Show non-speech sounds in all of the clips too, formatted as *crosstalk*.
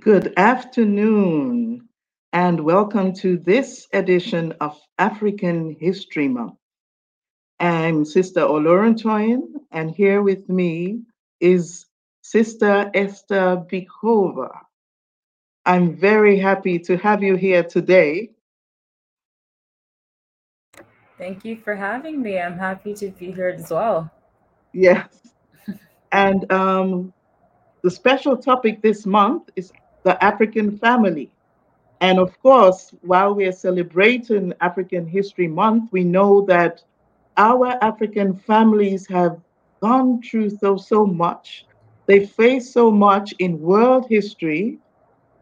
Good afternoon, and welcome to this edition of African History Month. I'm Sister Oloruntoyin, and here with me is Sister Esther Bikoba. I'm very happy to have you here today. Thank you for having me. I'm happy to be here as well. Yes. and um, the special topic this month is the African family. And of course, while we are celebrating African History Month, we know that our African families have gone through so, so much. They face so much in world history,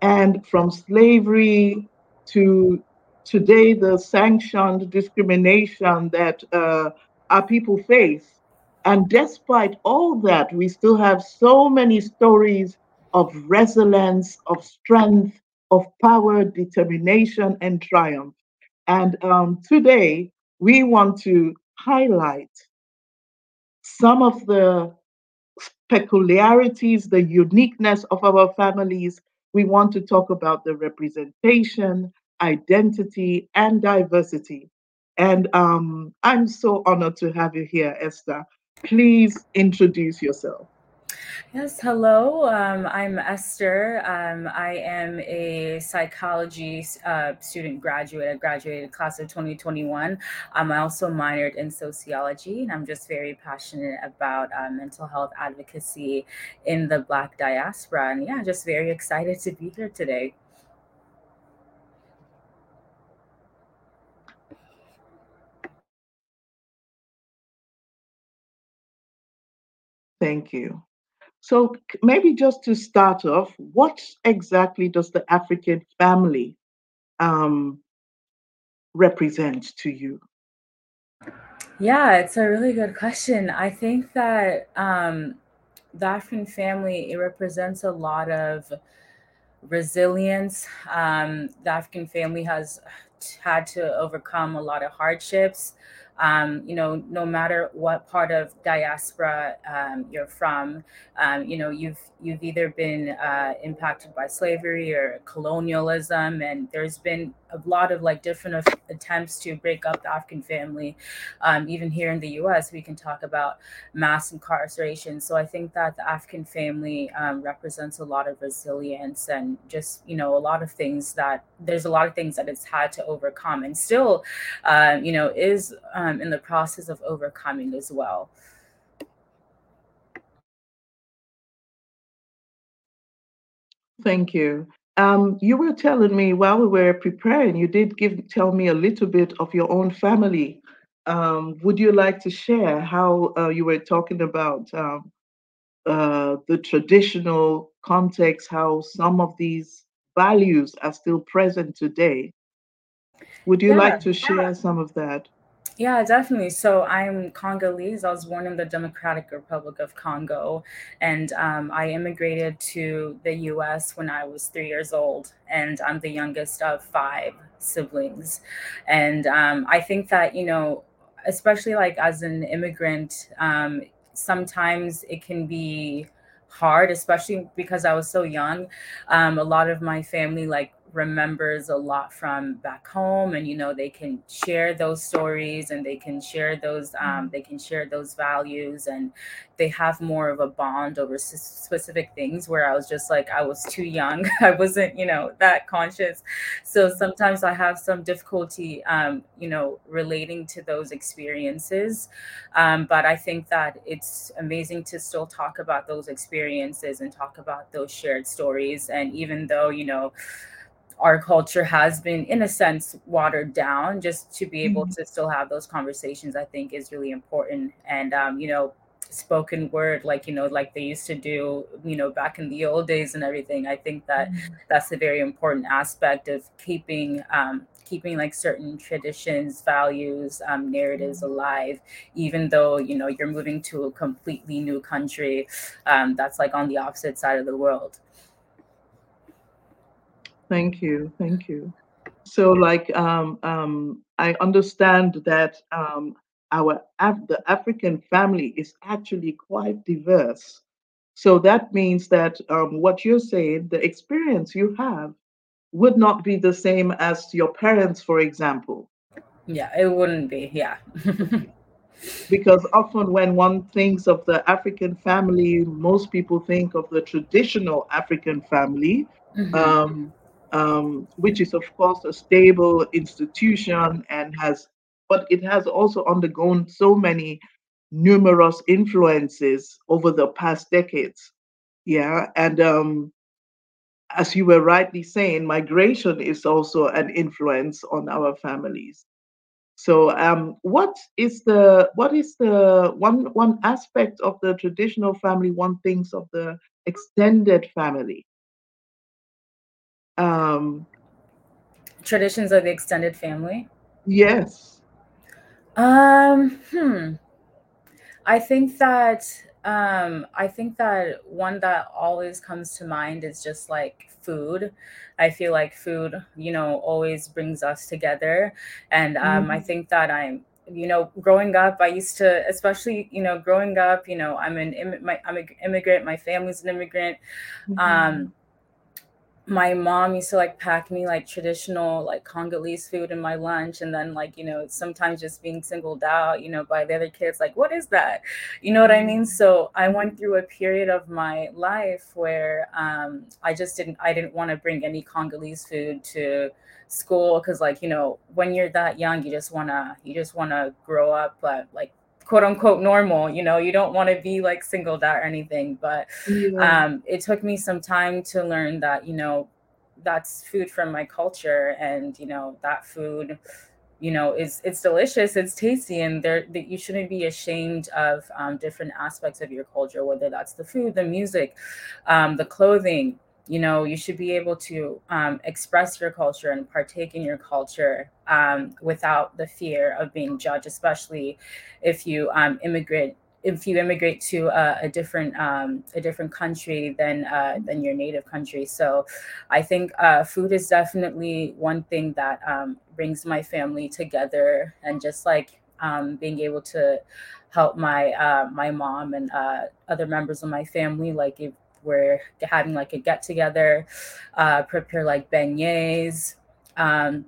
and from slavery to today, the sanctioned discrimination that uh, our people face. And despite all that, we still have so many stories of resilience, of strength, of power, determination, and triumph. And um, today, we want to highlight some of the peculiarities, the uniqueness of our families. We want to talk about the representation, identity, and diversity. And um, I'm so honored to have you here, Esther. Please introduce yourself. Yes, hello. Um, I'm Esther. Um, I am a psychology uh, student graduate. I graduated class of 2021. I'm also minored in sociology, and I'm just very passionate about uh, mental health advocacy in the Black diaspora. And yeah, just very excited to be here today. Thank you. So maybe just to start off, what exactly does the African family um, represent to you? Yeah, it's a really good question. I think that um, the African family it represents a lot of resilience. Um, the African family has had to overcome a lot of hardships um, you know, no matter what part of diaspora um, you're from, um, you know, you've you've either been uh, impacted by slavery or colonialism, and there's been a lot of like different attempts to break up the African family. Um, even here in the U.S., we can talk about mass incarceration. So I think that the African family um, represents a lot of resilience and just you know a lot of things that there's a lot of things that it's had to overcome, and still, uh, you know, is um, in the process of overcoming as well. Thank you. Um, you were telling me while we were preparing, you did give tell me a little bit of your own family. Um, would you like to share how uh, you were talking about um, uh, the traditional context, how some of these values are still present today? Would you yeah, like to share some of that? Yeah, definitely. So I'm Congolese. I was born in the Democratic Republic of Congo, and um, I immigrated to the U.S. when I was three years old, and I'm the youngest of five siblings. And um, I think that you know, especially like as an immigrant, um, sometimes it can be hard, especially because I was so young. Um, a lot of my family like remembers a lot from back home and you know they can share those stories and they can share those um, mm-hmm. they can share those values and they have more of a bond over specific things where i was just like i was too young. *laughs* I wasn't you know that conscious. So sometimes i have some difficulty um, you know relating to those experiences. Um, but i think that it's amazing to still talk about those experiences and talk about those shared stories. And even though you know our culture has been in a sense watered down just to be able mm-hmm. to still have those conversations i think is really important and um, you know spoken word like you know like they used to do you know back in the old days and everything i think that mm-hmm. that's a very important aspect of keeping um, keeping like certain traditions values um, narratives mm-hmm. alive even though you know you're moving to a completely new country um, that's like on the opposite side of the world Thank you. Thank you. So, like, um, um, I understand that um, our Af- the African family is actually quite diverse. So that means that um, what you're saying, the experience you have, would not be the same as your parents, for example. Yeah, it wouldn't be. Yeah. *laughs* because often when one thinks of the African family, most people think of the traditional African family, mm-hmm. um, um, which is of course a stable institution and has, but it has also undergone so many numerous influences over the past decades. Yeah, and um, as you were rightly saying, migration is also an influence on our families. So, um, what is the what is the one one aspect of the traditional family? One thinks of the extended family. Um, Traditions of the extended family. Yes. Um. Hmm. I think that um, I think that one that always comes to mind is just like food. I feel like food, you know, always brings us together, and um, mm-hmm. I think that I'm you know growing up i used to especially you know growing up you know i'm an Im- my, i'm an immigrant my family's an immigrant mm-hmm. um my mom used to like pack me like traditional like Congolese food in my lunch and then like you know sometimes just being singled out you know by the other kids like what is that? You know what I mean? So I went through a period of my life where um, I just didn't I didn't want to bring any Congolese food to school because like you know when you're that young you just want to you just want to grow up but like quote unquote normal you know you don't want to be like singled out or anything but yeah. um, it took me some time to learn that you know that's food from my culture and you know that food you know is it's delicious it's tasty and there that you shouldn't be ashamed of um, different aspects of your culture whether that's the food the music um, the clothing you know you should be able to um, express your culture and partake in your culture um, without the fear of being judged especially if you um, immigrate if you immigrate to a, a different um, a different country than uh, than your native country. So i think uh, food is definitely one thing that um, brings my family together and just like um, being able to help my uh, my mom and uh, other members of my family like if we're having like a get together, uh, prepare like beignets, um,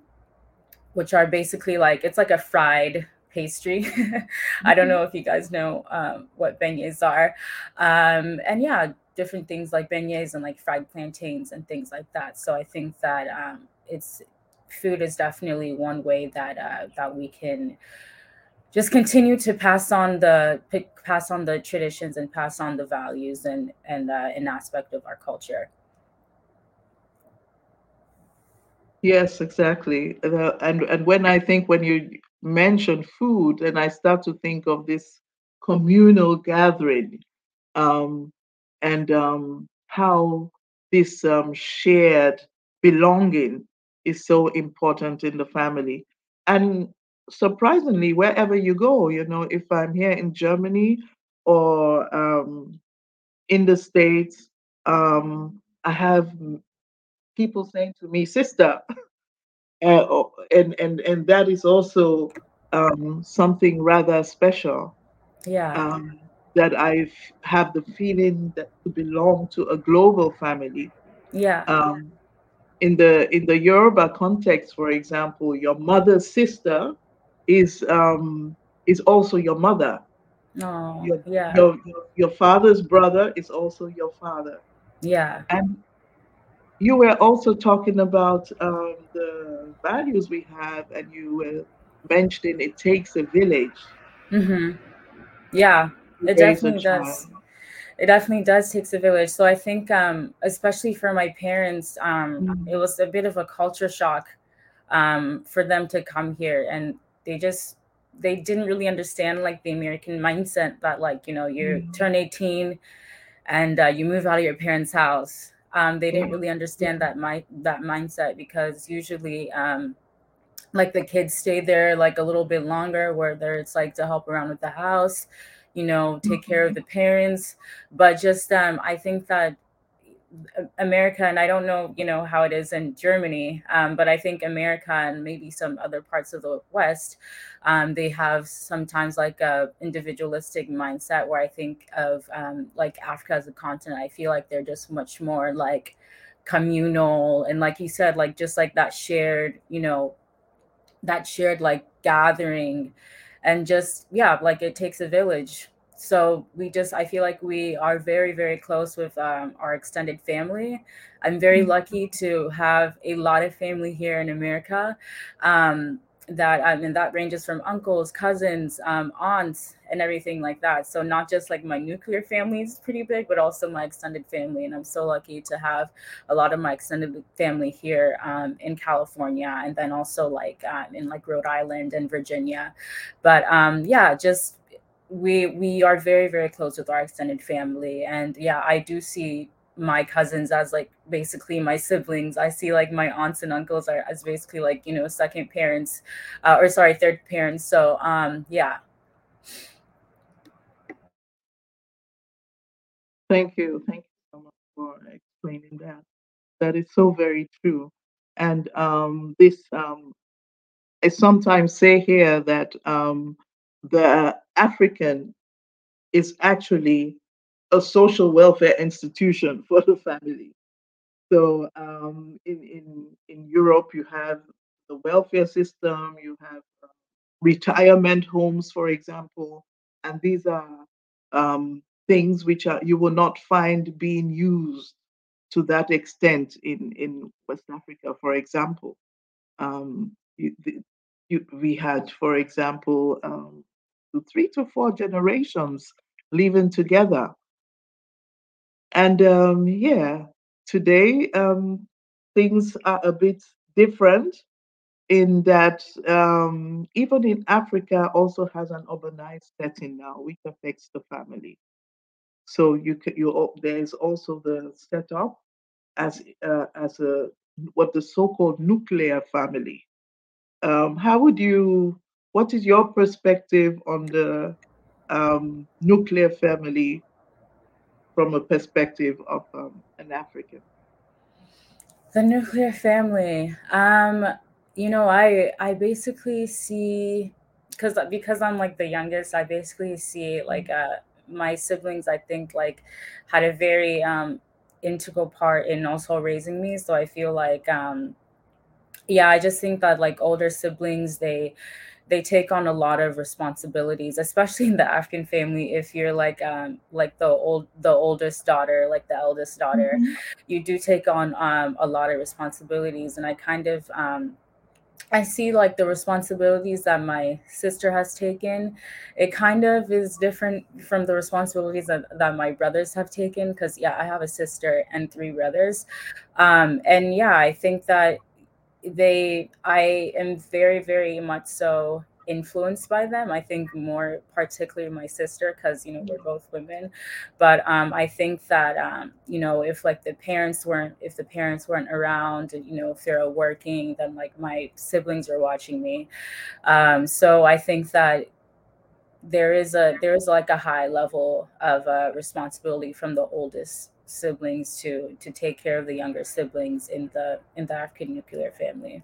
which are basically like it's like a fried pastry. *laughs* I don't mm-hmm. know if you guys know um, what beignets are. Um, and yeah, different things like beignets and like fried plantains and things like that. So I think that um, it's food is definitely one way that uh, that we can just continue to pass on the pass on the traditions and pass on the values and and uh, an aspect of our culture. Yes exactly. And and when i think when you mention food and i start to think of this communal gathering um, and um, how this um, shared belonging is so important in the family. And surprisingly, wherever you go, you know, if I'm here in Germany or um, in the States, um, I have people saying to me, sister. *laughs* Uh, and, and, and that is also um, something rather special. Yeah. Um, that I have the feeling that to belong to a global family. Yeah. Um, in the in the Yoruba context, for example, your mother's sister is um, is also your mother. Oh, your, yeah. Your, your, father's brother is also your father. Yeah. And you were also talking about um, the values we have, and you were mentioning it takes a village. Mm-hmm. Yeah, it definitely does. It definitely does takes a village. So I think, um, especially for my parents, um, mm-hmm. it was a bit of a culture shock um, for them to come here, and they just they didn't really understand like the American mindset that like you know you mm. turn 18 and uh, you move out of your parents' house. Um, they didn't really understand that my that mindset because usually um, like the kids stay there like a little bit longer, whether it's like to help around with the house, you know, take care of mm-hmm. the parents. But just um, I think that America, and I don't know, you know, how it is in Germany, um, but I think America and maybe some other parts of the West, um, they have sometimes like a individualistic mindset where I think of um, like Africa as a continent. I feel like they're just much more like communal and like you said, like just like that shared, you know, that shared like gathering and just yeah, like it takes a village so we just i feel like we are very very close with um, our extended family i'm very mm-hmm. lucky to have a lot of family here in america um, that I mean that ranges from uncles, cousins, um, aunts, and everything like that. So not just like my nuclear family is pretty big, but also my extended family. And I'm so lucky to have a lot of my extended family here um, in California, and then also like um, in like Rhode Island and Virginia. But um, yeah, just we we are very very close with our extended family. And yeah i do see my cousins as like basically my siblings. I see like my aunts and uncles are as basically like you know second parents uh, or sorry third parents. So um yeah. Thank you. Thank you so much for explaining that. That is so very true. And um this um i sometimes say here that um the African is actually a social welfare institution *laughs* for the family. So um, in, in, in Europe, you have the welfare system, you have uh, retirement homes, for example, and these are um, things which are you will not find being used to that extent in, in West Africa, for example. Um, you, you, we had, for example, um, three to four generations living together. And um, yeah, today um, things are a bit different in that um, even in Africa also has an urbanized setting now, which affects the family. So you can, you there is also the setup as uh, as a what the so-called nuclear family. Um, how would you what is your perspective on the um, nuclear family from a perspective of um, an African? The nuclear family. Um, you know, I I basically see because because I'm like the youngest, I basically see like uh, my siblings. I think like had a very um, integral part in also raising me. So I feel like um, yeah, I just think that like older siblings they they take on a lot of responsibilities especially in the african family if you're like um like the old the oldest daughter like the eldest daughter mm-hmm. you do take on um a lot of responsibilities and i kind of um I see like the responsibilities that my sister has taken. It kind of is different from the responsibilities that, that my brothers have taken. Cause yeah, I have a sister and three brothers. Um, and yeah, I think that they i am very very much so influenced by them. I think more particularly my sister because you know we're both women. But um, i think that um, you know if like the parents weren't if the parents weren't around you know if they're working then like my siblings are watching me. Um, so i think that there is a there is like a high level of uh, responsibility from the oldest siblings to to take care of the younger siblings in the in the African nuclear family.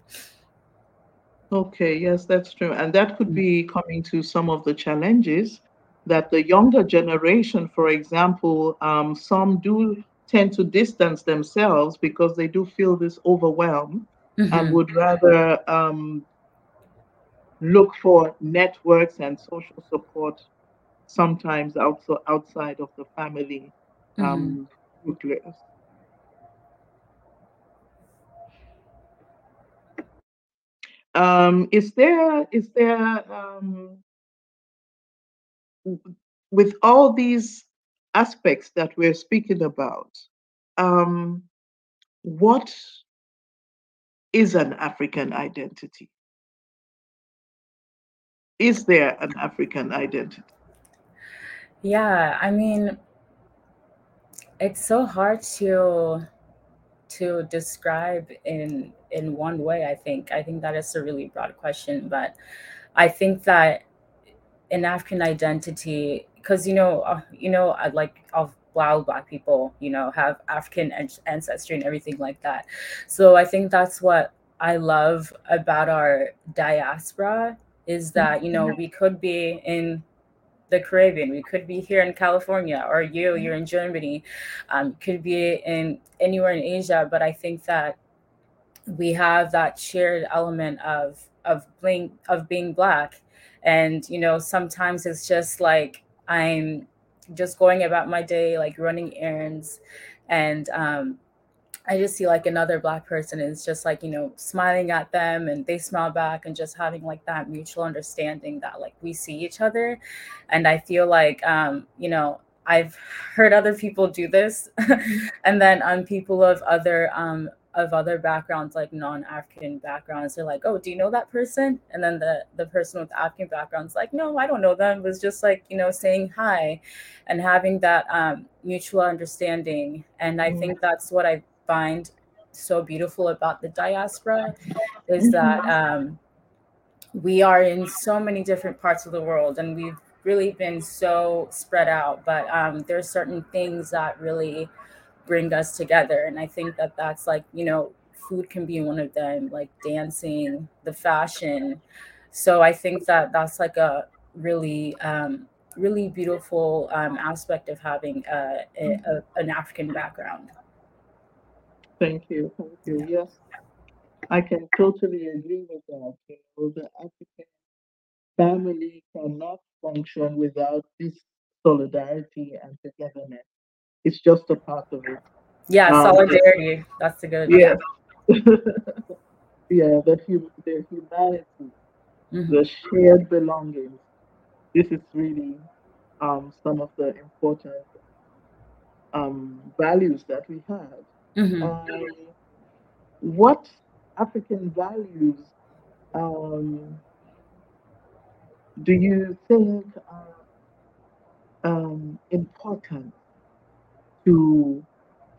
Okay, yes, that's true. And that could be coming to some of the challenges that the younger generation, for example, um, some do tend to distance themselves because they do feel this overwhelm mm-hmm. and would rather um, look for networks and social support sometimes also outside of the family um, mm-hmm nucleus um, is there is there um, with all these aspects that we're speaking about um, what is an african identity? Is there an african identity? Yeah i mean it's so hard to to describe in in one way i think. I think that is a really broad question but i think that an african identity because you know uh, you know i like i'll wild black people you know have african ancestry and everything like that. So i think that's what i love about our diaspora is that you know we could be in the Caribbean. We could be here in California, or you, you're in Germany. Um, could be in anywhere in Asia. But I think that we have that shared element of of being of being black, and you know sometimes it's just like I'm just going about my day, like running errands, and um, I just see like another black person is just like, you know, smiling at them and they smile back and just having like that mutual understanding that like we see each other. And I feel like, um, you know, I've heard other people do this. *laughs* and then um, people of other um, of other backgrounds, like non-African backgrounds, they're like, "Oh, do you know that person?" And then the the person with African backgrounds, like, "No, I don't know them." It was just like you know saying hi, and having that um, mutual understanding. And I mm-hmm. think that's what I find so beautiful about the diaspora is that mm-hmm. um, we are in so many different parts of the world and we've really been so spread out but um, there's certain things that really bring us together and i think that that's like you know food can be one of them like dancing the fashion so i think that that's like a really um, really beautiful um, aspect of having a, a, a, an african background Thank you. Thank you. Yes, I can totally agree with that. You know, the African family cannot function without this solidarity and togetherness. It's just a part of it. Yeah, um, solidarity. That's a good. Yeah. *laughs* yeah, the, hum- the humanity, mm-hmm. the shared belonging. This is really um, some of the important um, values that we have. Mm-hmm. Um, what African values um, do you think are um, important to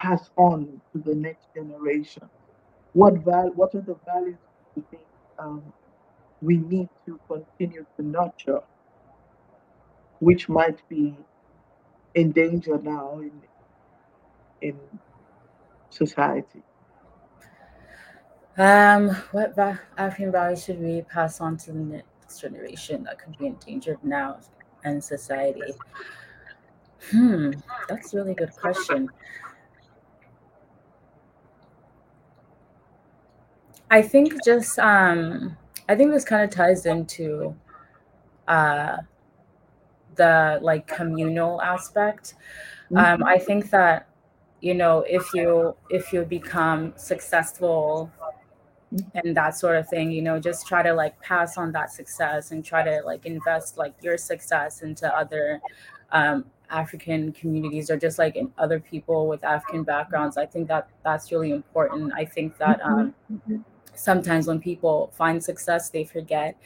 pass on to the next generation? What val- What are the values you think um, we need to continue to nurture, which might be in danger now in in society? Um, what va- African values should we pass on to the next generation that could be endangered now in society? Hmm, that's a really good question. I think just um, I think this kind of ties into uh, the like communal aspect. Um, mm-hmm. I think that you know if you if you become successful and that sort of thing you know just try to like pass on that success and try to like invest like your success into other um, african communities or just like in other people with african backgrounds. I think that that's really important. I think that um, sometimes when people find success they forget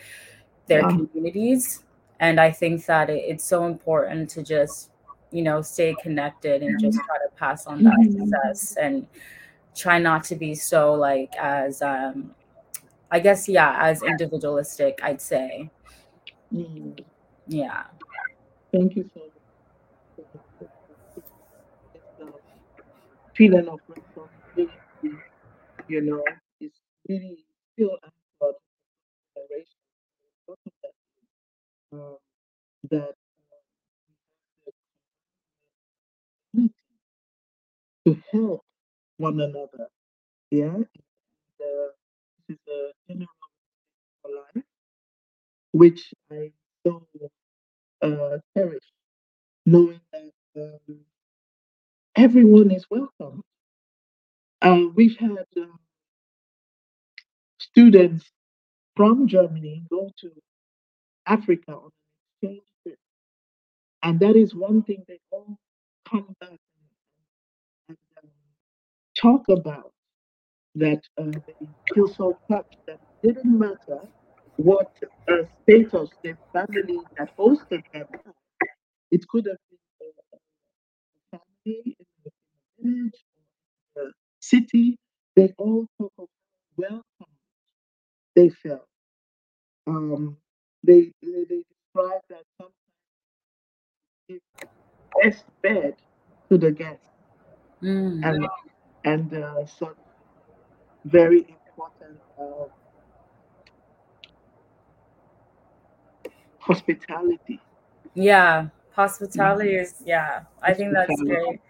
their communities. And i think that it, it's so important to just you know stay connected and just try to pass on that mm-hmm. success and try not to be so like as um i guess yeah as individualistic i'd say mm. yeah thank you so much feeling of responsibility you know is really still about generation um, that to help one another. Yeah, the, this is a general life, which I so uh, cherish, knowing that um, everyone is welcome. Uh, we've had um, students from Germany go to Africa on an exchange trip, and that is one thing they all come back talk about that uh, so touched that it didn't matter what uh, status the family that hosted them had. It could have been a, family in a, village a city. They all talk of welcome they felt. Um, they, they, they describe that sometimes best bed to the guests. Mm. And and uh, so very important uh, hospitality. Yeah, hospitality mm-hmm. is yeah. I think that's great.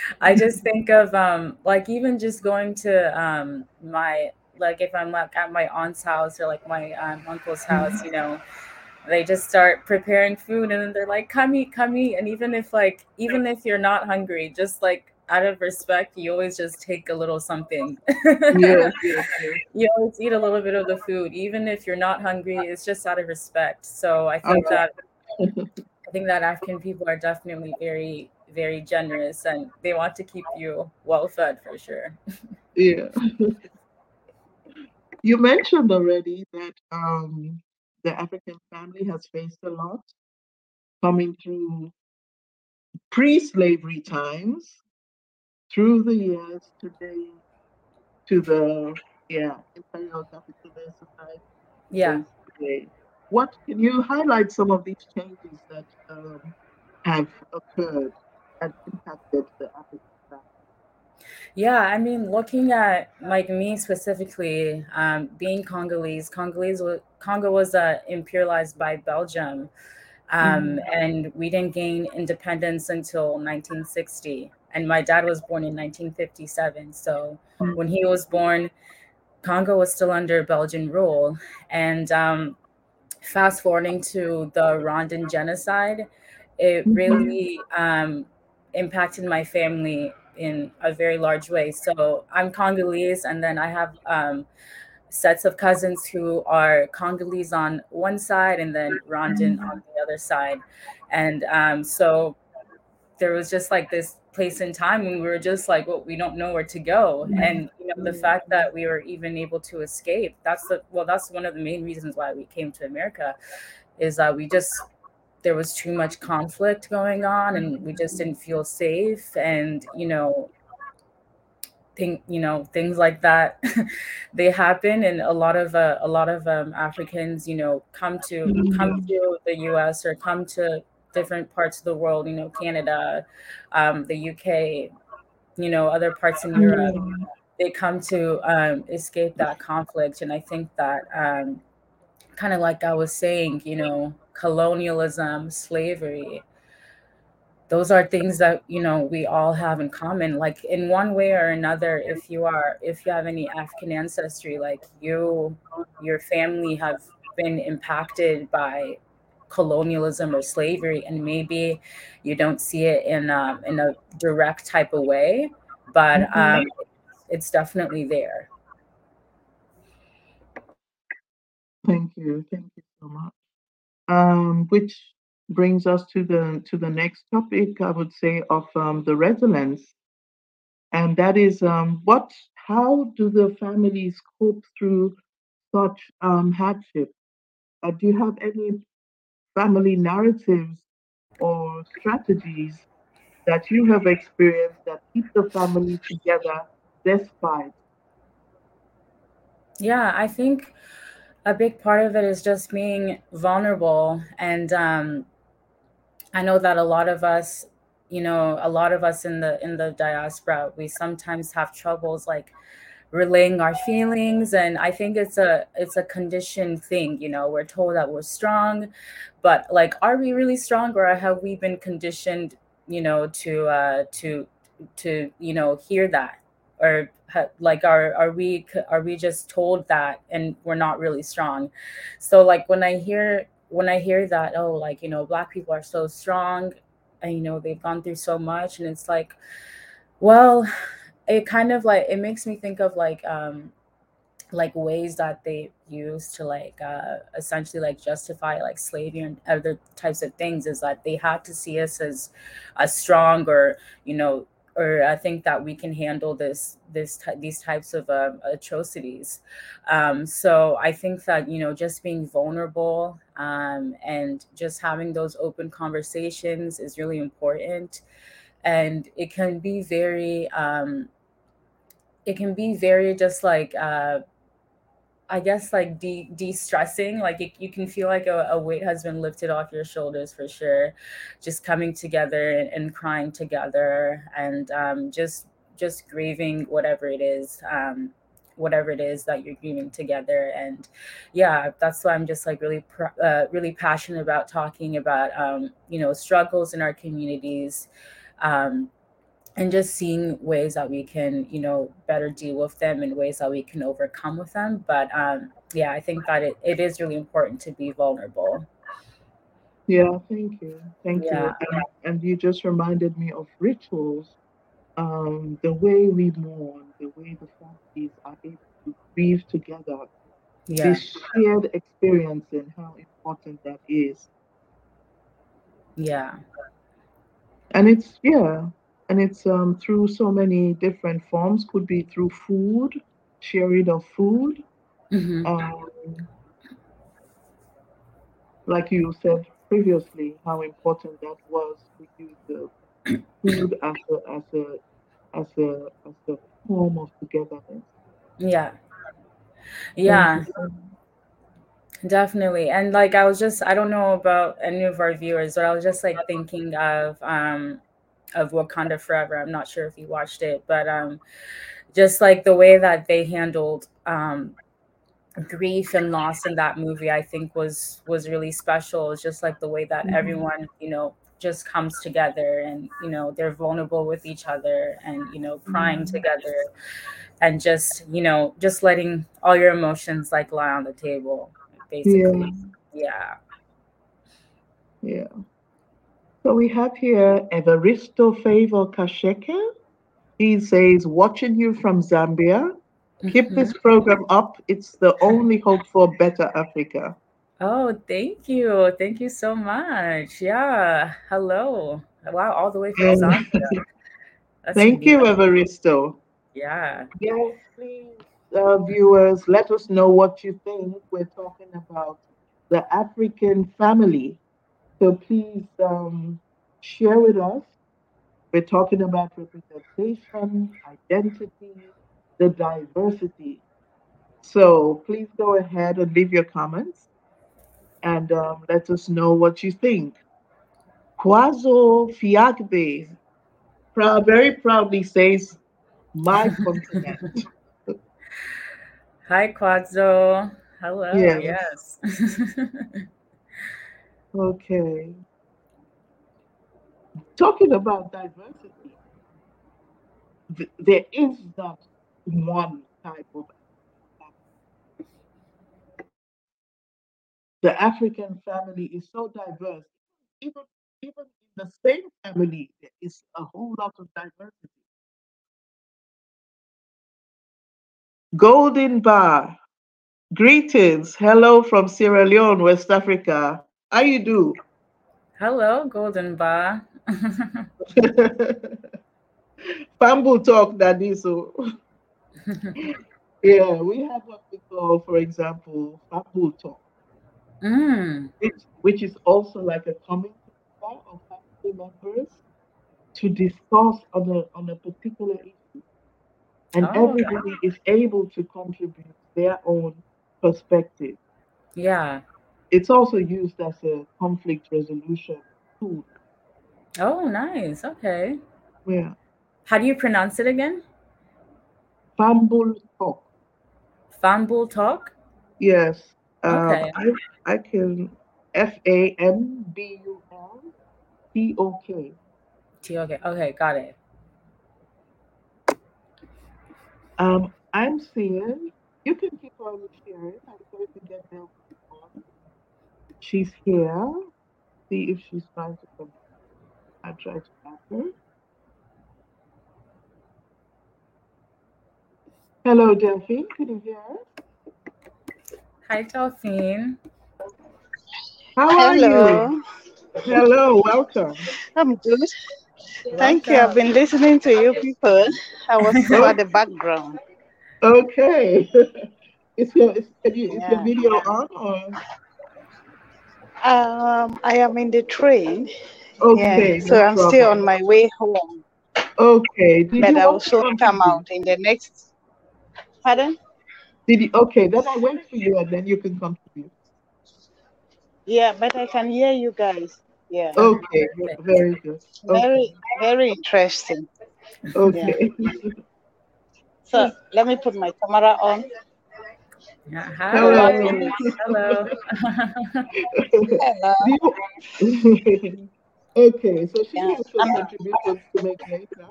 *laughs* I just think of um like even just going to um my like if I'm like at my aunt's house or like my um, uncle's house, mm-hmm. you know, they just start preparing food and then they're like, come eat, come eat. And even if like even if you're not hungry, just like out of respect, you always just take a little something. yeah, *laughs* yeah, You always eat a little bit of the food, even if you're not hungry. It's just out of respect. So I think that *laughs* I think that African people are definitely very, very generous, and they want to keep you well fed for sure. yeah. You mentioned already that um, the African family has faced a lot coming through pre-slavery times through the years today to the yeah imperial capitalism yeah today. what can you highlight some of these changes that um, have occurred and impacted the african yeah, I mean, looking at like me specifically, um, being Congolese, Congolese Congo was uh, imperialized by Belgium, um, mm-hmm. and we didn't gain independence until 1960 and my dad was born in 1957. So mm-hmm. when he was born, Congo was still under Belgian rule. And um, fast forwarding to the Rwandan genocide, it mm-hmm. really um, impacted my family in a very large way. So I'm Congolese, and then I have um, sets of cousins who are Congolese on one side and then Rwandan mm-hmm. on the other side. And um, so there was just like this place in time when we were just like well we don't know where to go. And you know the fact that we were even able to escape that's the well that's one of the main reasons why we came to america is that we just there was too much conflict going on and we just didn't feel safe. And you know think you know things like that *laughs* they happen. And a lot of uh, a lot of um, africans you know come to come mm-hmm. to the us or come to different parts of the world, you know, Canada, um, the UK, you know, other parts in Europe. Mm-hmm. They come to um, escape that conflict. And I think that, um, kind of like I was saying, you know, colonialism, slavery, those are things that you know we all have in common like in one way or another if you are if you have any african ancestry like you your family have been impacted by colonialism or slavery, and maybe you don't see it in um, in a direct type of way, but mm-hmm. um, it's definitely there. Thank you, thank you so much. Um, which brings us to the to the next topic, I would say, of um, the resilience, and that is um, what how do the families cope through such um, hardship? Uh, do you have any family narratives or strategies that you have experienced that keep the family together despite? Yeah, I think a big part of it is just being vulnerable. And um, I know that a lot of us, you know, a lot of us in the in the diaspora, we sometimes have troubles like relaying our feelings. And i think it's a it's a conditioned thing you know we're told that we're strong but like are we really strong or have we been conditioned you know to uh to to you know hear that? Or like are are we are we just told that and we're not really strong? So like when i hear when i hear that oh like you know black people are so strong and you know they've gone through so much and it's like well it kind of like it makes me think of like um like ways that they use to like uh essentially like justify like slavery and other types of things is that they had to see us as a strong or you know or I think that we can handle this this these types of uh, atrocities. Um, so I think that you know just being vulnerable um, and just having those open conversations is really important, and it can be very um, it can be very just like uh, I guess like de de stressing. Like it, you can feel like a, a, weight has been lifted off your shoulders for sure. Just coming together and, and crying together, and um, just just grieving whatever it is. Um, whatever it is that you're grieving together and yeah that's why i'm just like really uh, really passionate about talking about um, you know struggles in our communities um, and just seeing ways that we can you know better deal with them and ways that we can overcome with them. But um yeah i think that it, it is really important to be vulnerable. Yeah thank you. Thank yeah. you and, and, you just reminded me of rituals um the way we mourn the way the families are able to grieve together. Yeah. this shared experience and how important that is. Yeah. And it's yeah and it's um, through so many different forms. Could be through food, sharing of food. Mm-hmm. Um, like you said previously, how important that was to use the food as a as a as a as a form of togetherness. Yeah. Yeah. Definitely. And like I was just I don't know about any of our viewers, but I was just like thinking of um of Wakanda Forever. I'm not sure if you watched it, but um, just like the way that they handled um, grief and loss in that movie, I think was was really special. It's just like the way that mm-hmm. everyone, you know, just comes together and you know they're vulnerable with each other and you know crying mm-hmm. together and just you know just letting all your emotions like lie on the table basically yeah yeah, yeah. So we have here Evaristo Favor Kasheke. He says, watching you from Zambia. Keep mm-hmm. this program up. It's the only hope for better Africa. Oh, thank you. Thank you so much. Yeah. Hello. Wow, all the way from Zambia. *laughs* thank you, Evaristo. Yeah. Yes, please, uh, viewers, let us know what you think. We're talking about the African family so please um, share with us. We're talking about representation, identity, the diversity. So please go ahead and leave your comments and um, let us know what you think. Kwazo Fiagbe proud, very proudly says, My continent. *laughs* *laughs* Hi, Kwazo. Hello. Yes. yes. *laughs* Okay. Talking about diversity, th- there is not one type of the African family is so diverse. Even even in the same family, there is a whole lot of diversity. Golden Bar, greetings. Hello from Sierra Leone, West Africa. How you do? Hello, Golden Bar. *laughs* Fambul Tok, Daddy. So, *laughs* yeah, we have what we call, for example, Fambul Tok, mm. which, which is also like a coming together of family members to discuss on a on a particular issue, and oh, everybody okay. is able to contribute their own perspective. Yeah it's also used as a conflict resolution tool. Oh, nice. Okay. Yeah. How do you pronounce it again? Fambul Tok. Fambul Tok? Yes. Um, okay. I, I can F A M B U L T O K. T O K. Okay, got it. Um, I'm seeing you can keep on sharing. I'm going to get there She's here. See if she's trying to come. I try to ask her. Hello, Delphine. Can you hear us? Hi, Delphine. How are Hello. you? Hello, welcome. I'm good. Thank you. I've been listening to you people. I was at the background. Okay. *laughs* Is your, is, you, is yeah. your video on or? Um, I am in the train. Okay. Yeah, so no I'm problem. still on my way home. Okay. Did but I will soon come out in the next. Pardon? Did you, okay, then I wait for you and then you can contribute. Yeah, but I can hear you guys. Yeah. Okay, very good. Okay. Very, very interesting. Okay. Yeah. So let me put my camera on. Yeah, hello. Hello. Hello. *laughs* *laughs* okay, so she Yeah, has some I'm- contributions to make later.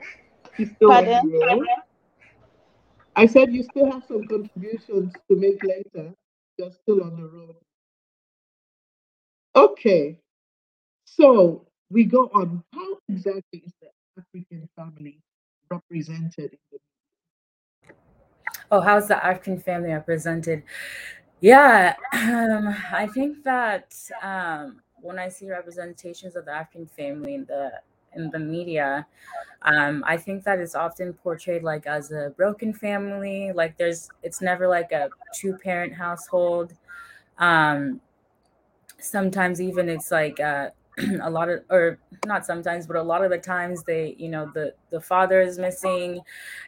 She's still Pardon? on. I said you still have some contributions to make later. You're still on the road. Okay, so we go on. How exactly is the African family represented in the Oh, how's the African family represented? Yeah, um, I think that um, when I see representations of the African family in the in the media, um, I think that it's often portrayed like as a broken family. Like there's, it's never like a two parent household. Um, sometimes even it's like uh, *clears throat* a lot of or not sometimes but a lot of the times they you know the the father is missing.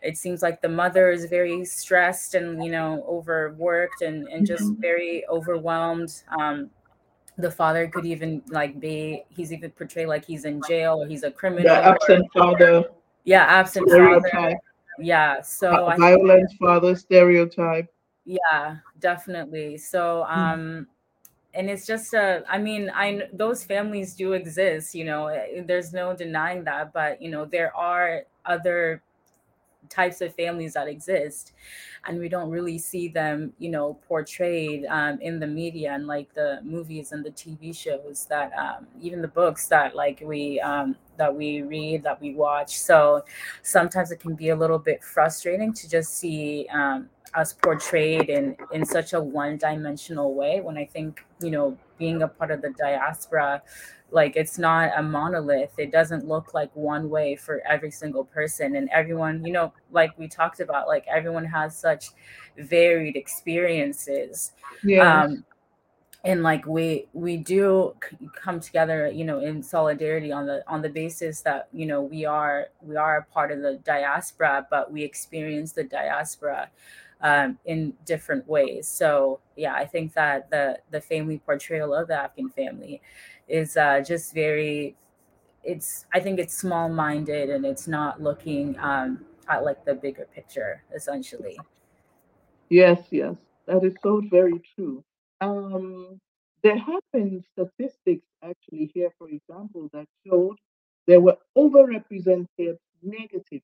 It seems like the mother is very stressed and you know overworked and and just Mhm. very overwhelmed. Um the father could even like be he's even portrayed like he's in jail or he's a criminal the or- absent father. Yeah absent father. Yeah so vi- I think violent father stereotype? yeah definitely. So um and it's just uh i mean i those families do exist you know eh, there's no denying that but you know there are other types of families that exist and we don't really see them you know portrayed um, in the media and like the movies and the tv shows that um, even the books that like we um, that we read that we watch. So sometimes it can be a little bit frustrating to just see um, us portrayed in in such a one-dimensional way when i think you know being a part of the diaspora like it's not a monolith. It doesn't look like one way for every single person. And everyone you know like we talked about like everyone has such varied experiences yeah. um and like we we do c- come together you know in solidarity on the on the basis that you know we are we are a part of the diaspora but we experience the diaspora um, in different ways so yeah i think that the the family portrayal of the african family is uh, just very it's i think it's small minded and it's not looking um, at like the bigger picture essentially Yes, yes, that is so very true. Um, there have been statistics actually here, for example, that showed they were overrepresented negatively.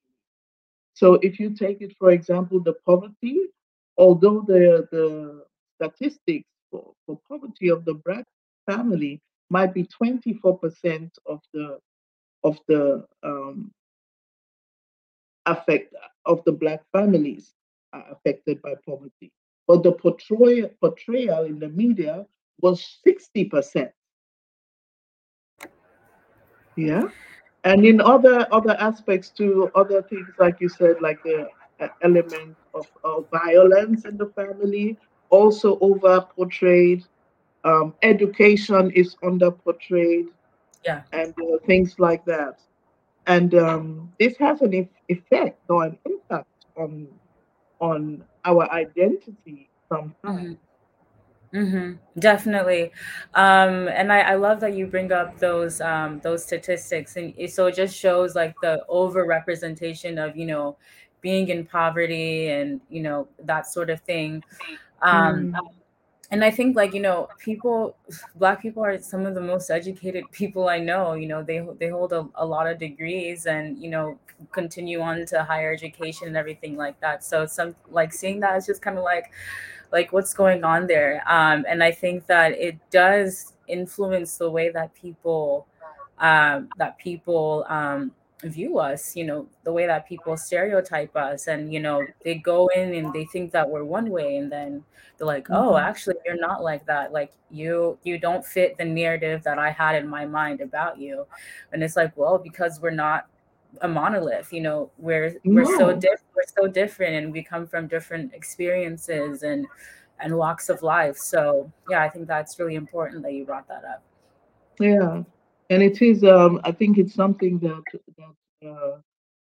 So if you take it, for example, the poverty, although the the statistics for, for poverty of the black family might be 24% of the of the um, affect of the black families are affected by poverty. But the portrayal portrayal in the media was 60%. Yeah. And in other other aspects too, other things like you said, like the uh, element of, of violence in the family, also over portrayed. Um, education is under portrayed, yeah and uh, things like that. And um, this has an eff- effect or an impact on on our identity sometimes. Hmm Definitely, um, and I, I love that you bring up those um, those statistics, and it, so it just shows like the overrepresentation of you know being in poverty and you know that sort of thing. Um, Mm. and I think like you know people, Black people are some of the most educated *laughs* people I know. You know they they hold a, a lot of degrees and you know continue on to higher education and everything like that. So some like seeing that is just kind of like like what's going on there? Um, and i think that it does influence the way that people um, that people um, view us you know the way that people stereotype us. And you know they go in and they think that we're one way and then they're like oh Mhm. actually you're not like that. Like you you don't fit the narrative that i had in my mind about you. And it's like well because we're not a monolith you know we're we're so different we're so different and we come from different experiences and and walks of life. So yeah i think that's really important that you brought that up. Yeah, and it is. Um, I think it's something that that uh,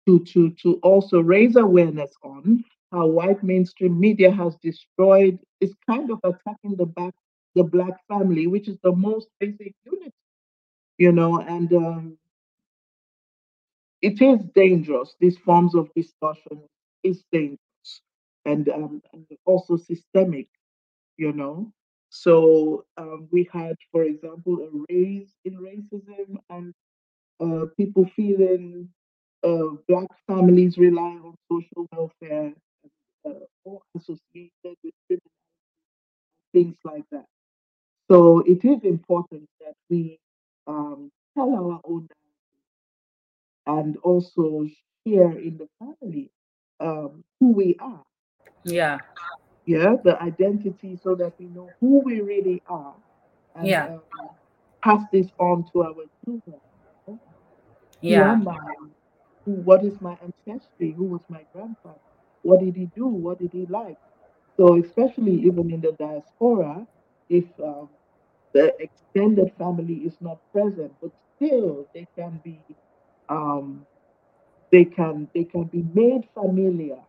to to to also raise awareness on, how white mainstream media has destroyed, is kind of attacking the back the black family, which is the most basic unit, you know, and um, it is dangerous. These forms of discussion is dangerous and, um, and also systemic, you know. So um, we had, for example, a raise in racism and uh, people feeling uh, black families rely on social welfare uh, or associated with things like that. So it is important that we um, tell our own and also share in the family um, who we are. Yeah. Yeah, the identity so that we know who we really are. And, yeah. Um, pass this on to our children. Yeah. Who who, what is my ancestry? Who was my grandfather? What did he do? What did he like? So, especially even in the diaspora, if um, the extended family is not present, but still they can be um, they can they can be made familiar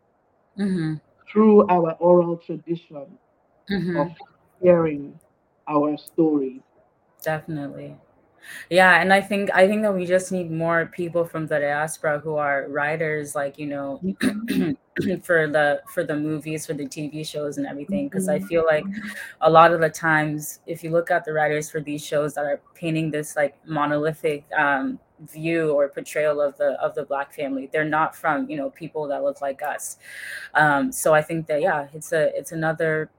mm-hmm. through our oral tradition mm-hmm. of hearing our stories. Definitely. Yeah, and I think I think that we just need more people from the diaspora who are writers, like you know, mm-hmm. *clears throat* for the for the movies, for the TV shows, and everything. Because I feel like a lot of the times, if you look at the writers for these shows that are painting this like monolithic um, view or portrayal of the of the black family, they're not from you know people that look like us. Um, so I think that yeah, it's a it's another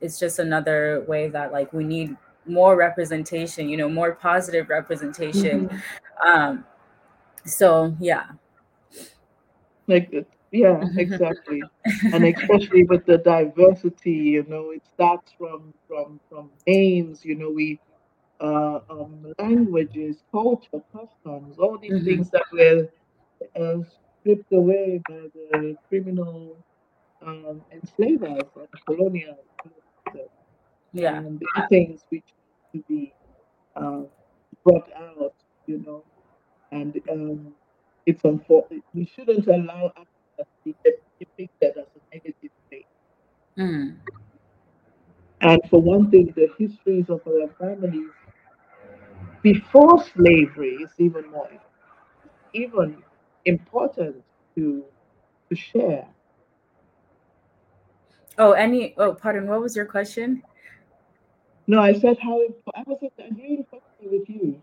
it's just another way that like we need more representation you know more positive representation. Mm-hmm. um so yeah. Like yeah exactly. And especially with the diversity you know it starts from from from names you know we uh um languages culture customs all these mm-hmm. things that were uh, stripped away by the criminal um enslavers and colonial yeah. And things which need to be uh, brought out, you know, and um, it's unfortunate. We shouldn't allow Africa to be depicted as a negative thing. Mm. And for one thing, the histories of our families before slavery is even more even important to to share. Oh, any oh pardon, what was your question? No, I said how I was agreeing with you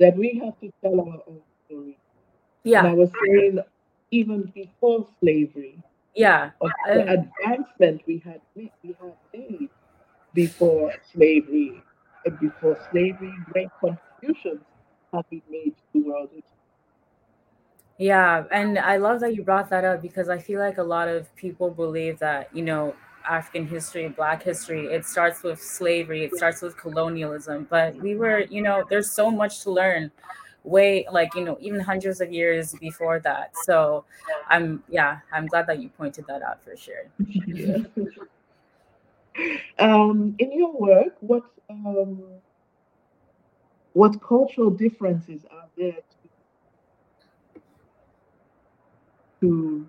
that we have to tell our own story. Yeah. And I was saying even before slavery. Yeah. Of the uh, advancement we had we, we had made before slavery and before slavery, great contributions have been made to the world. Yeah, and I love that you brought that up because I feel like a lot of people believe that, you know, African history, Black history. It starts with slavery, it starts with colonialism. But we were, you know, there's so much to learn way like you know even hundreds of years before that so i'm yeah i'm glad that you pointed that out for sure yeah. *laughs* um in your work what um what cultural differences are there to, to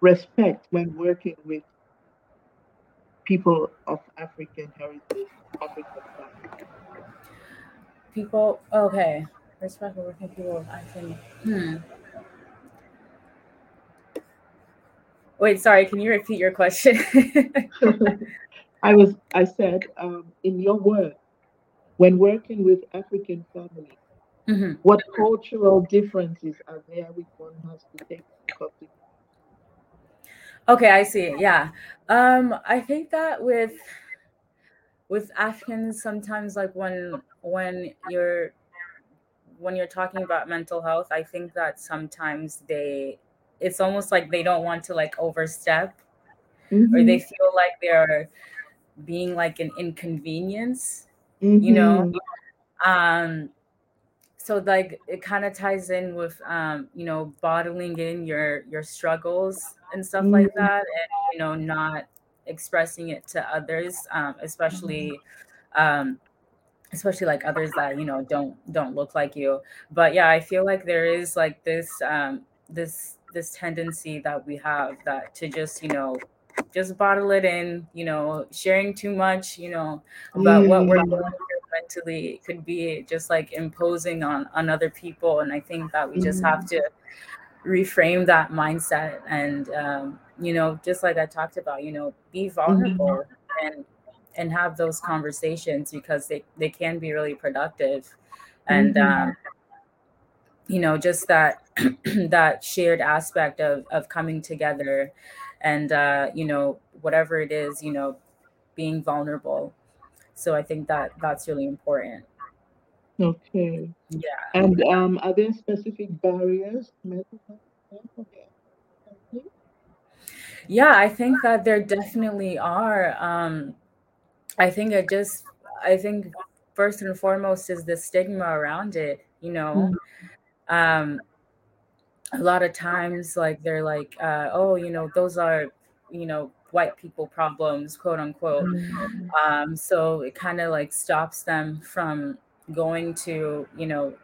respect when working with people of African heritage, African People, okay. Respect for working people of African. Hmm. Wait, sorry. Can you repeat your question? *laughs* *laughs* I was. I said, um, in your work, when working with African families, mm-hmm. what cultural differences are there which one has to take into Okay, I see. Yeah. Um, I think that with with Africans sometimes like when when you're when you're talking about mental health, I think that sometimes they it's almost like they don't want to like overstep mm-hmm. or they mm-hmm. feel like they're being like an inconvenience, mm-hmm. you know. Mm-hmm. Um so like it kind of ties in with um you know bottling in your your struggles and stuff mm-hmm. like that and you know not expressing it to others um especially um especially like others that you know don't don't look like you but yeah i feel like there is like this um this this tendency that we have that to just you know just bottle it in you know sharing too much you know about mm. what we're mm. going mentally could be just like imposing on on other people and i think that we just have mm. to reframe that mindset and um, you know just like i talked about you know be vulnerable mm-hmm. and and have those conversations because they they can be really productive and mm-hmm. um, you know just that *clears throat* that shared aspect of of coming together and uh, you know whatever it is you know being vulnerable. So i think that that's really important. Okay. Yeah. And um are there specific barriers? Yeah i think that there definitely are. Um i think it just i think first and foremost is the stigma around it you know? Mm-hmm. um a lot of times like they're like uh, oh you know those are you know white people problems quote unquote mm-hmm. um, so it kind of like stops them from going to you know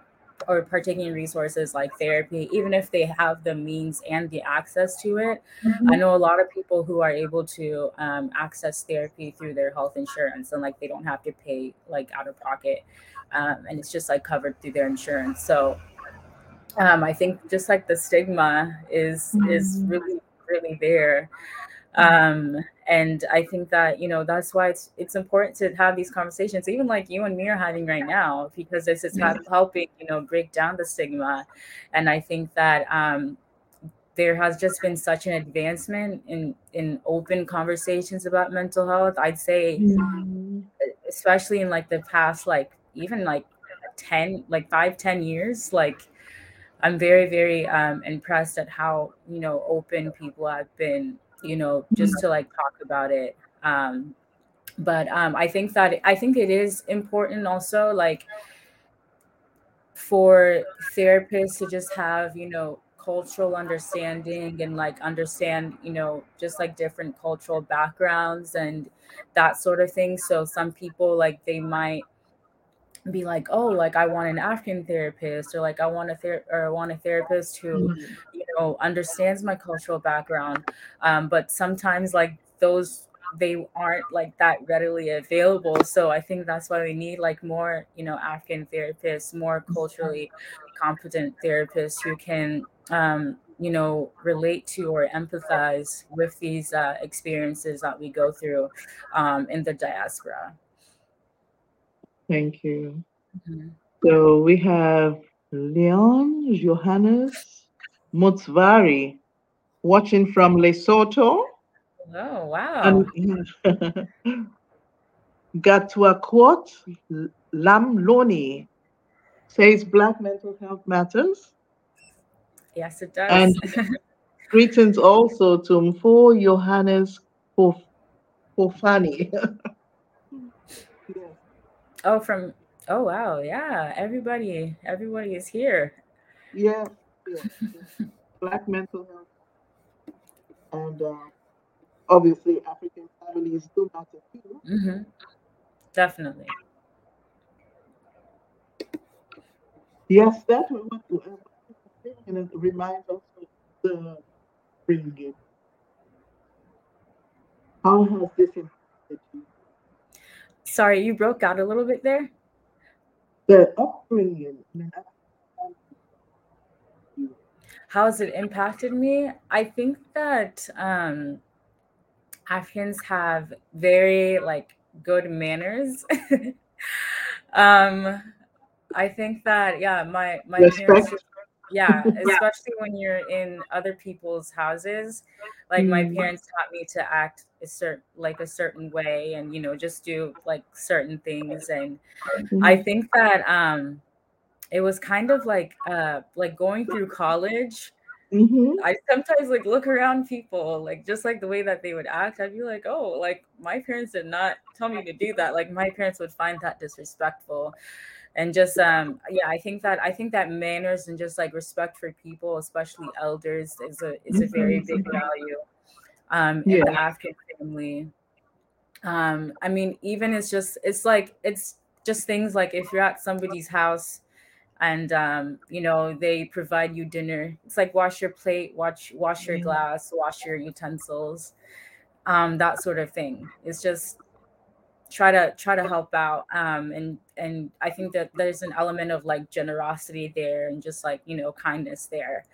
or partaking in resources like therapy even if they have the means and the access to it mm-hmm. i know a lot of people who are able to um, access therapy through their health insurance and like they don't have to pay like out of pocket um, and it's just like covered through their insurance so um, I think just like the stigma is mm-hmm. is really really there. Um, and I think that you know that's why it's it's important to have these conversations, even like you and me are having right now, because this is helping you know break down the stigma. And I think that um, there has just been such an advancement in in open conversations about mental health. I'd say, mm-hmm. especially in like the past, like even like ten, like five, ten years, like I'm very, very um, impressed at how you know open people have been, you know, just mm-hmm. to like talk about it. Um, but um, I think that I think it is important also, like for therapists to just have you know cultural understanding and like understand you know just like different cultural backgrounds and that sort of thing so some people like they might be like, oh, like I want an African therapist, or like I want a ther- or I want a therapist who, mm-hmm. you know, understands my cultural background. Um, but sometimes like those they aren't like that readily available. So I think that's why we need like more, you know, African therapists, more culturally competent therapists who can um, you know, relate to or empathize with these uh, experiences that we go through um, in the diaspora. Thank you. Mm-hmm. So we have Leon Johannes Mutsvari watching from Lesotho. Oh, wow. And *laughs* Gatwa Lam Loni says Black mental health matters. Yes, it does. And *laughs* greetings also to Mfo Johannes Fofani. *laughs* Oh, from oh wow, yeah. Everybody, everybody is here. Yeah, yeah. Black mental health, and uh, obviously African families do matter too. Mm-hmm. Definitely. Yes, that we want to uh, and it reminds us of the bringing. How has this impacted you? Sorry, you broke out a little bit there. The upbringing. How has it impacted me? I think that um, Africans have very like good manners. *laughs* um, I think that yeah, my my parents *laughs* yeah especially when you're in other people's houses like my mm-hmm. parents taught me to act a certain like a certain way and you know just do like certain things and mm-hmm. i think that um it was kind of like uh like going through college mm-hmm. i sometimes like look around people like just like the way that they would act i'd be like oh like my parents did not tell me to do that like my parents would find that disrespectful and just um yeah i think that i think that manners and just like respect for people especially elders is a is a very big mm-hmm. value um in yeah. the african family um i mean even it's just it's like it's just things like if you're at somebody's house and um you know they provide you dinner it's like wash your plate wash wash your glass wash your utensils um, that sort of thing. It's just try to try to help out um, and and i think that there's an element of like generosity there and just like you know kindness there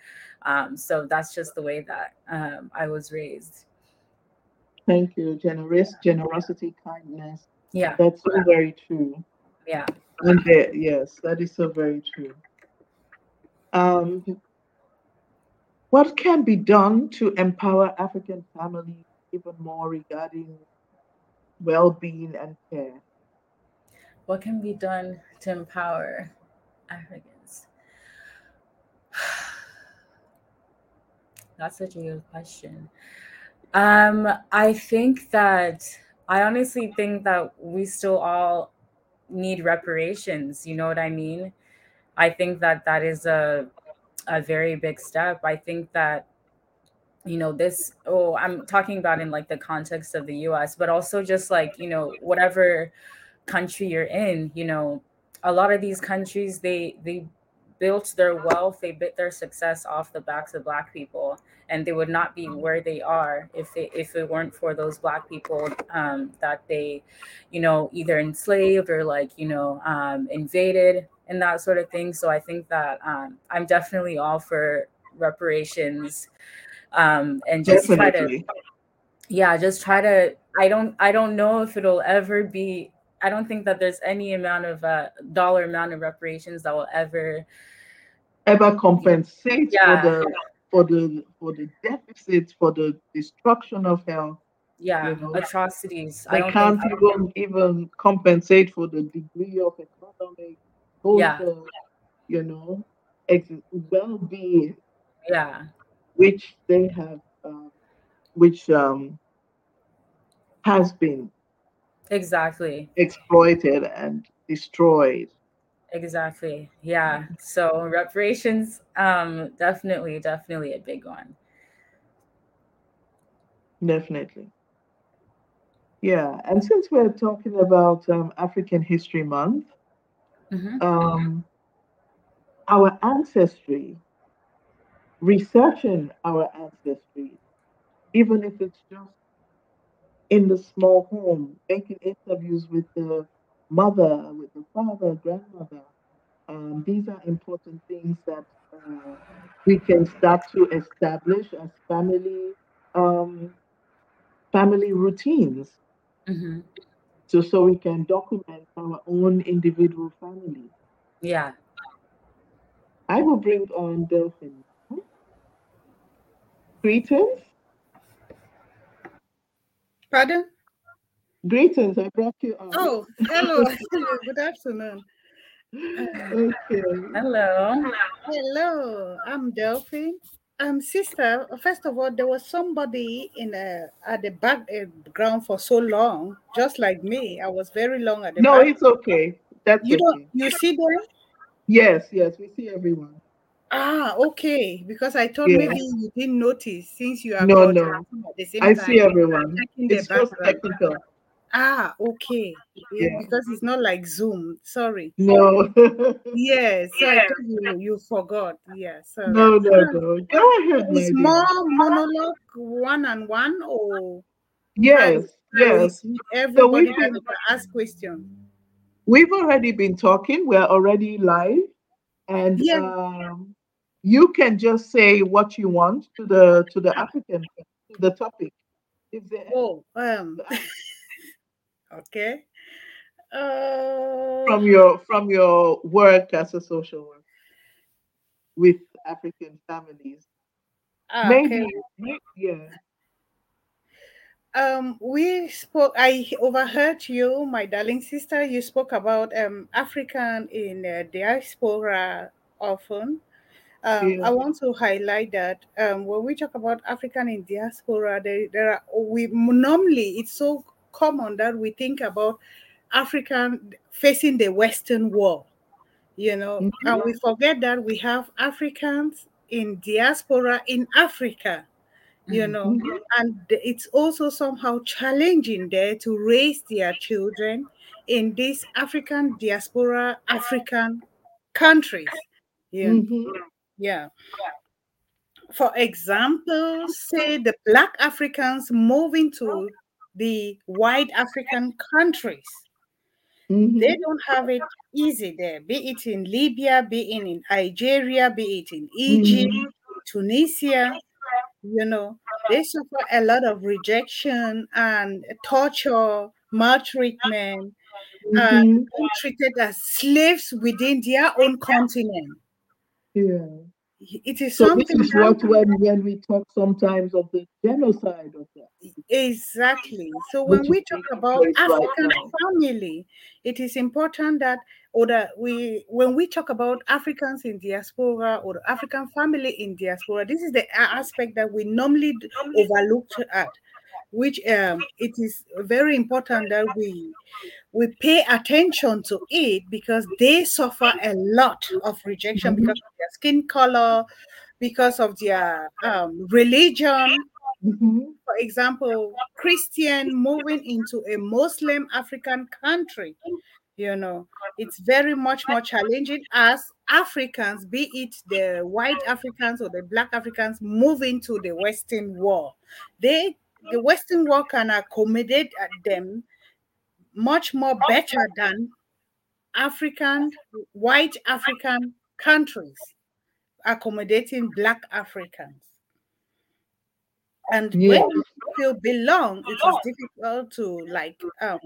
um, so that's just the way that um, i was raised. Thank you. Generous generosity kindness. Yeah. That's so very true. Yeah. And there, yes that is so very true. Um, what can be done to empower african families even more regarding well-being and care? What can be done to empower africans that's such a good question. Um i think that i honestly think that we still all need reparations you know what i mean? I think that that is a a very big step. I think that you know this oh i'm talking about in like the context of the us but also just like you know whatever country you're in you know a lot of these countries they they built their wealth they built their success off the backs of black people and they would not be where they are if they if it weren't for those black people um, that they you know either enslaved or like you know um, invaded and that sort of thing so i think that um, i'm definitely all for reparations um, and just Definitely. try to yeah just try to i don't i don't know if it'll ever be i don't think that there's any amount of uh, dollar amount of reparations that will ever ever compensate yeah. for the for the for the deficits for the destruction of health yeah you know? atrocities they can't think, even even compensate for the degree of economic social yeah. you know ex- well-being yeah which they have, uh, which um, has been exactly exploited and destroyed. Exactly. Yeah. So reparations, um, definitely, definitely a big one. Definitely. Yeah, and since we're talking about um, African History Month, mm-hmm. um, our ancestry researching our ancestry, even if it's just in the small home, making interviews with the mother, with the father, grandmother. Um, these are important things that uh, we can start to establish as family um, family routines. Mm-hmm. So, so we can document our own individual family. Yeah. I will bring on Delphine Greetings. Pardon? Greetings. I brought you on. Oh, hello. *laughs* hello. Good afternoon. okay. Hello. Hello. I'm Delphine. Um, sister. First of all, there was somebody in a at the background for so long, just like me. I was very long at the. No, back. it's okay. That's you okay. don't. You see them? Yes, yes, we see everyone. Ah, okay. Because I thought maybe you didn't notice since you are no, no. I time, see everyone. It's just technical. Ah, okay. Yeah. Because it's not like Zoom. Sorry. No. *laughs* yes. So I thought you you forgot. Yeah. So no, no, no. Go ahead. It's more monologue one on one or yes, yes. Everybody so can ask questions. We've already been talking. We're already live. And yeah. um, you can just say what you want to the to the applicant to the topic. Oh um *laughs* okay. Uh, from your from your work as a social worker with african families. Ah, okay. maybe yeah um, we spoke. I overheard you, my darling sister. You spoke about um, African in uh, diaspora often, um, yeah. I want to highlight that um, when we talk about African in diaspora, there, there are we normally it's so common that we think about African facing the Western world, you know, mm-hmm. and we forget that we have Africans in diaspora in Africa, you know, mm-hmm. and it's also somehow challenging there to raise their children in these African diaspora African countries. Yeah. Mm-hmm. Yeah. for example, say the Black Africans moving to the white African countries. Mm-hmm. They don't have it easy there, be it in Libya, be it in Nigeria, be it in Egypt, mm-hmm. Tunisia. You know, they suffer a lot of rejection and torture, maltreatment, mm-hmm. and treated as slaves within their own continent. Yeah it is so something this is what when, when we talk sometimes of the genocide of that exactly. So when we talk about african right family it is important that or that we when we talk about africans in diaspora or african family in diaspora this is the aspect that we normally overlook at which um, it is very important that we we pay attention to it because they suffer a lot of rejection mm-hmm. because of their skin color, because of their um, religion. Mm-hmm. For example, Christian moving into a Muslim African country, you know, it's very much more challenging as Africans, be it the white Africans or the black Africans, moving to the Western world. They the Western world can accommodate them much more better than African, white African countries accommodating black Africans. And yeah. when you feel belong, it is difficult to like um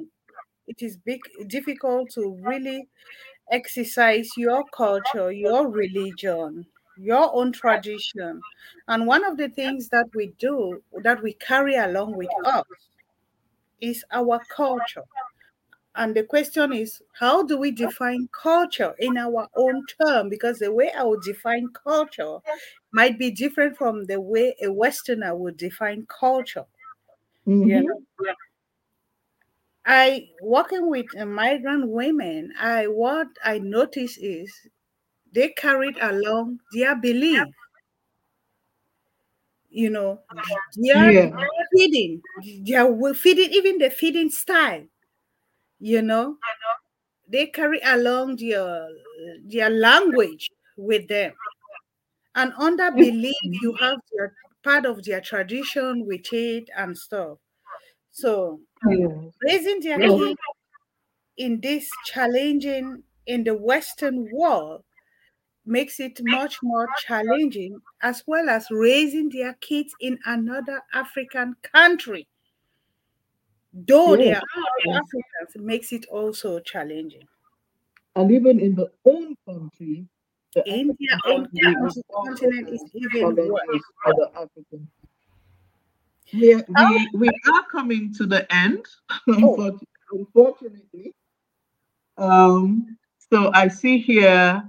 it is big difficult to really exercise your culture, your religion, your own tradition. And one of the things that we do, that we carry along with us, is our culture. And the question is, how do we define culture in our own term? Because the way I would define culture might be different from the way a Westerner would define culture. Mm-hmm. You know? I working with migrant women, I what I notice is they carried along their belief. You know, their yeah. feeding, their feeding, even the feeding style, you know, they carry along their their language with them. And under belief, you have their part of their tradition with it and stuff. So raising their kids in this challenging in the Western world makes it much more challenging, as well as raising their kids in another African country. Though they are Africans, makes it also challenging. And even in the own country, the in their own continent is even worse. Other African. We, we, we are coming to the end, *laughs* oh. unfortunately. Um, so I see here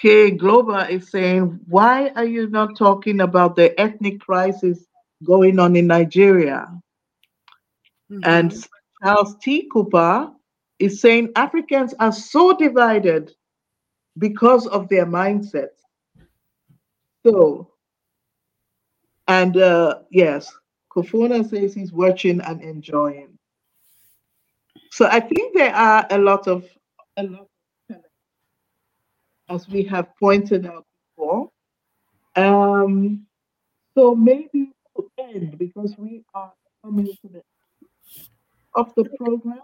K Glover is saying, why are you not talking about the ethnic crisis going on in Nigeria? Mm-hmm. And Charles T. Cooper is saying Africans are so divided because of their mindsets. So, and uh, yes, Kofuna says he's watching and enjoying. So I think there are a lot of a lot as we have pointed out before. Um, so maybe to end, because we are coming to the end of the program,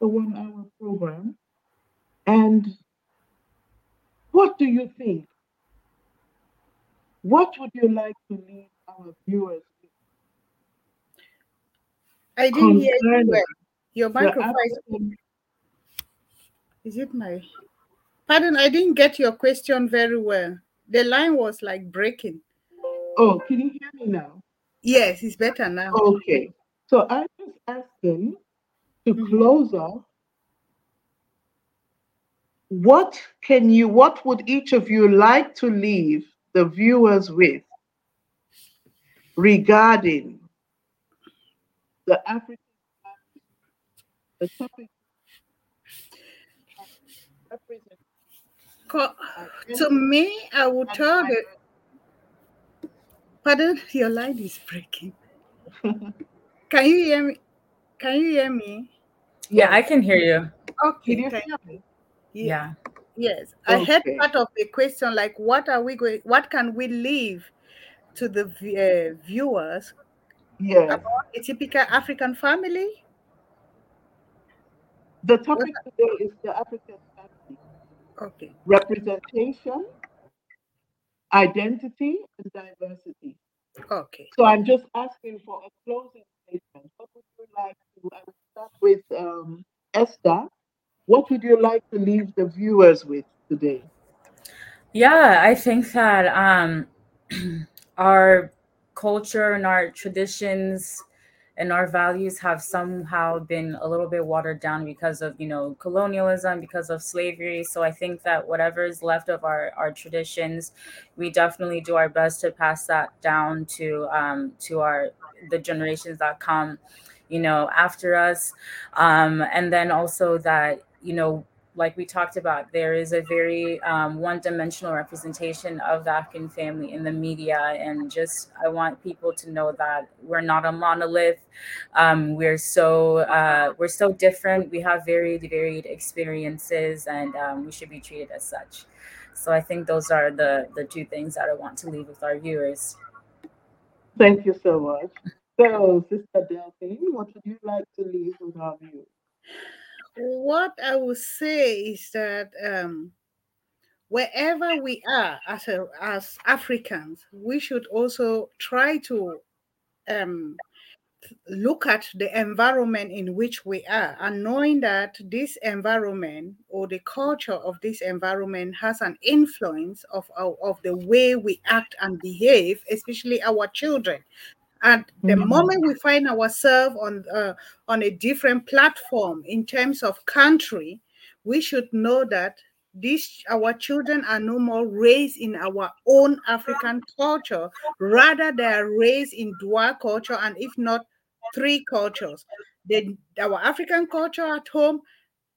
the one hour program. And what do you think? What would you like to leave our viewers with? I didn't hear you well. Your microphone is it my Pardon, I didn't get your question very well. The line was like breaking. Oh, can you hear me now? Yes, it's better now. Okay. So I'm just to mm-hmm. close off. What can you, what would each of you like to leave the viewers with regarding the African the topic to me, I would tell that. Pardon, your line is breaking. *laughs* can you hear me? Can you hear me? Yeah, I can hear you. Okay. You hear me? yeah. Yes, I heard part of the question like, what are we going? What can we leave to the uh, viewers yeah. about a typical African family? The topic today is the African family. Okay. Representation, identity, and diversity. Okay. So I'm just asking for a closing statement. What would you like to? I start with um, Esther. What would you like to leave the viewers with today? Yeah, I think that um, *clears throat* our culture and our traditions and our values have somehow been a little bit watered down because of you know colonialism because of slavery so i think that whatever is left of our our traditions we definitely do our best to pass that down to um to our the generations that come you know after us um and then also that you know like we talked about, there is a very um, one dimensional representation of the African family in the media. And just, I want people to know that we're not a monolith. Um, we're so, uh, we're so different. We have very varied experiences and um, we should be treated as such. So I think those are the, the two things that I want to leave with our viewers. Thank you so much. So, Sister Delphine, what would you like to leave with our viewers? what I would say is that um, wherever we are as a, as Africans, we should also try to um, look at the environment in which we are and knowing that this environment or the culture of this environment has an influence of, of, of the way we act and behave especially our children and the mm-hmm. moment we find ourselves on uh, on a different platform in terms of country, we should know that these our children are no more raised in our own African culture, rather they are raised in dual culture, and if not three cultures. The, our African culture at home,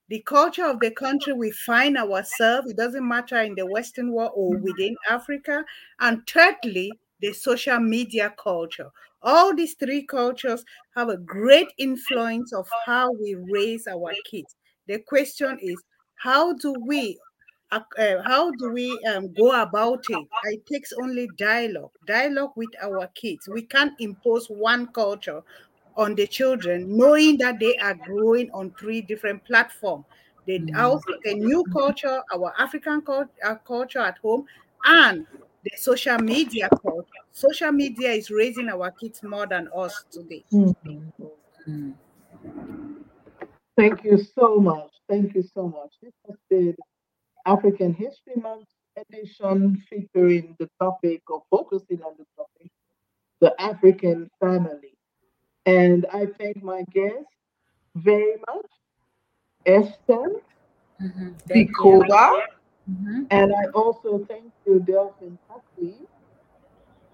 the culture of the country we find ourselves, it doesn't matter in the Western world or within Africa. And thirdly, the social media culture. All these three cultures have a great influence of how we raise our kids. The question is, how do we uh, uh, how do we um, go about it? It takes only dialogue, dialogue with our kids. We can't impose one culture on the children, knowing that they are growing on three different platforms. The, mm. the new culture, our African culture, uh, culture at home, and the social media culture. Social media is raising our kids more than us today. Mm-hmm. Thank you so much. Thank you so much. This has been African History Month edition featuring the topic or focusing on the topic, the African family. And I thank my guests very much, Esther, mm-hmm. Bikoba, Mm-hmm. And I also thank you, Delphine Huxley.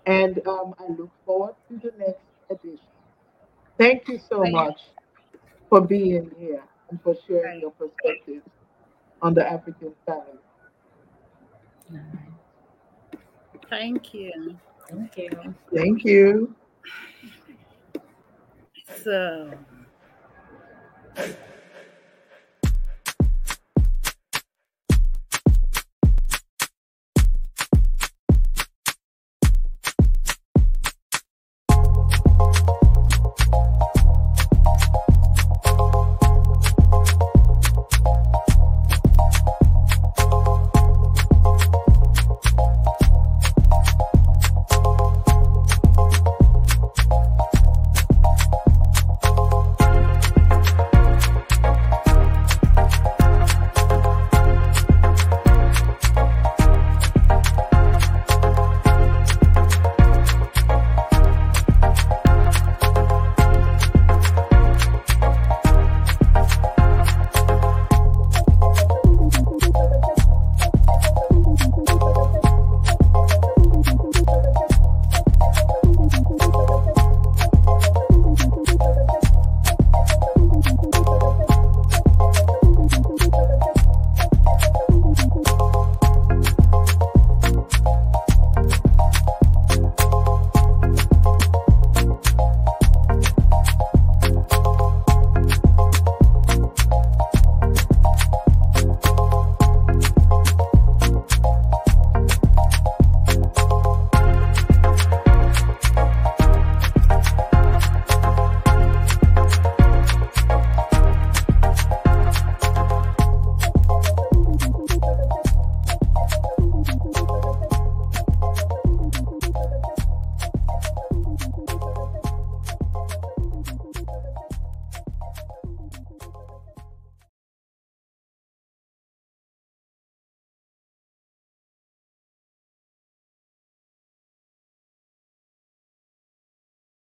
And um, I look forward to the next edition. Thank you so thank much you. For being here and for sharing your perspective on the African family. Thank you. Thank you. Thank you. So.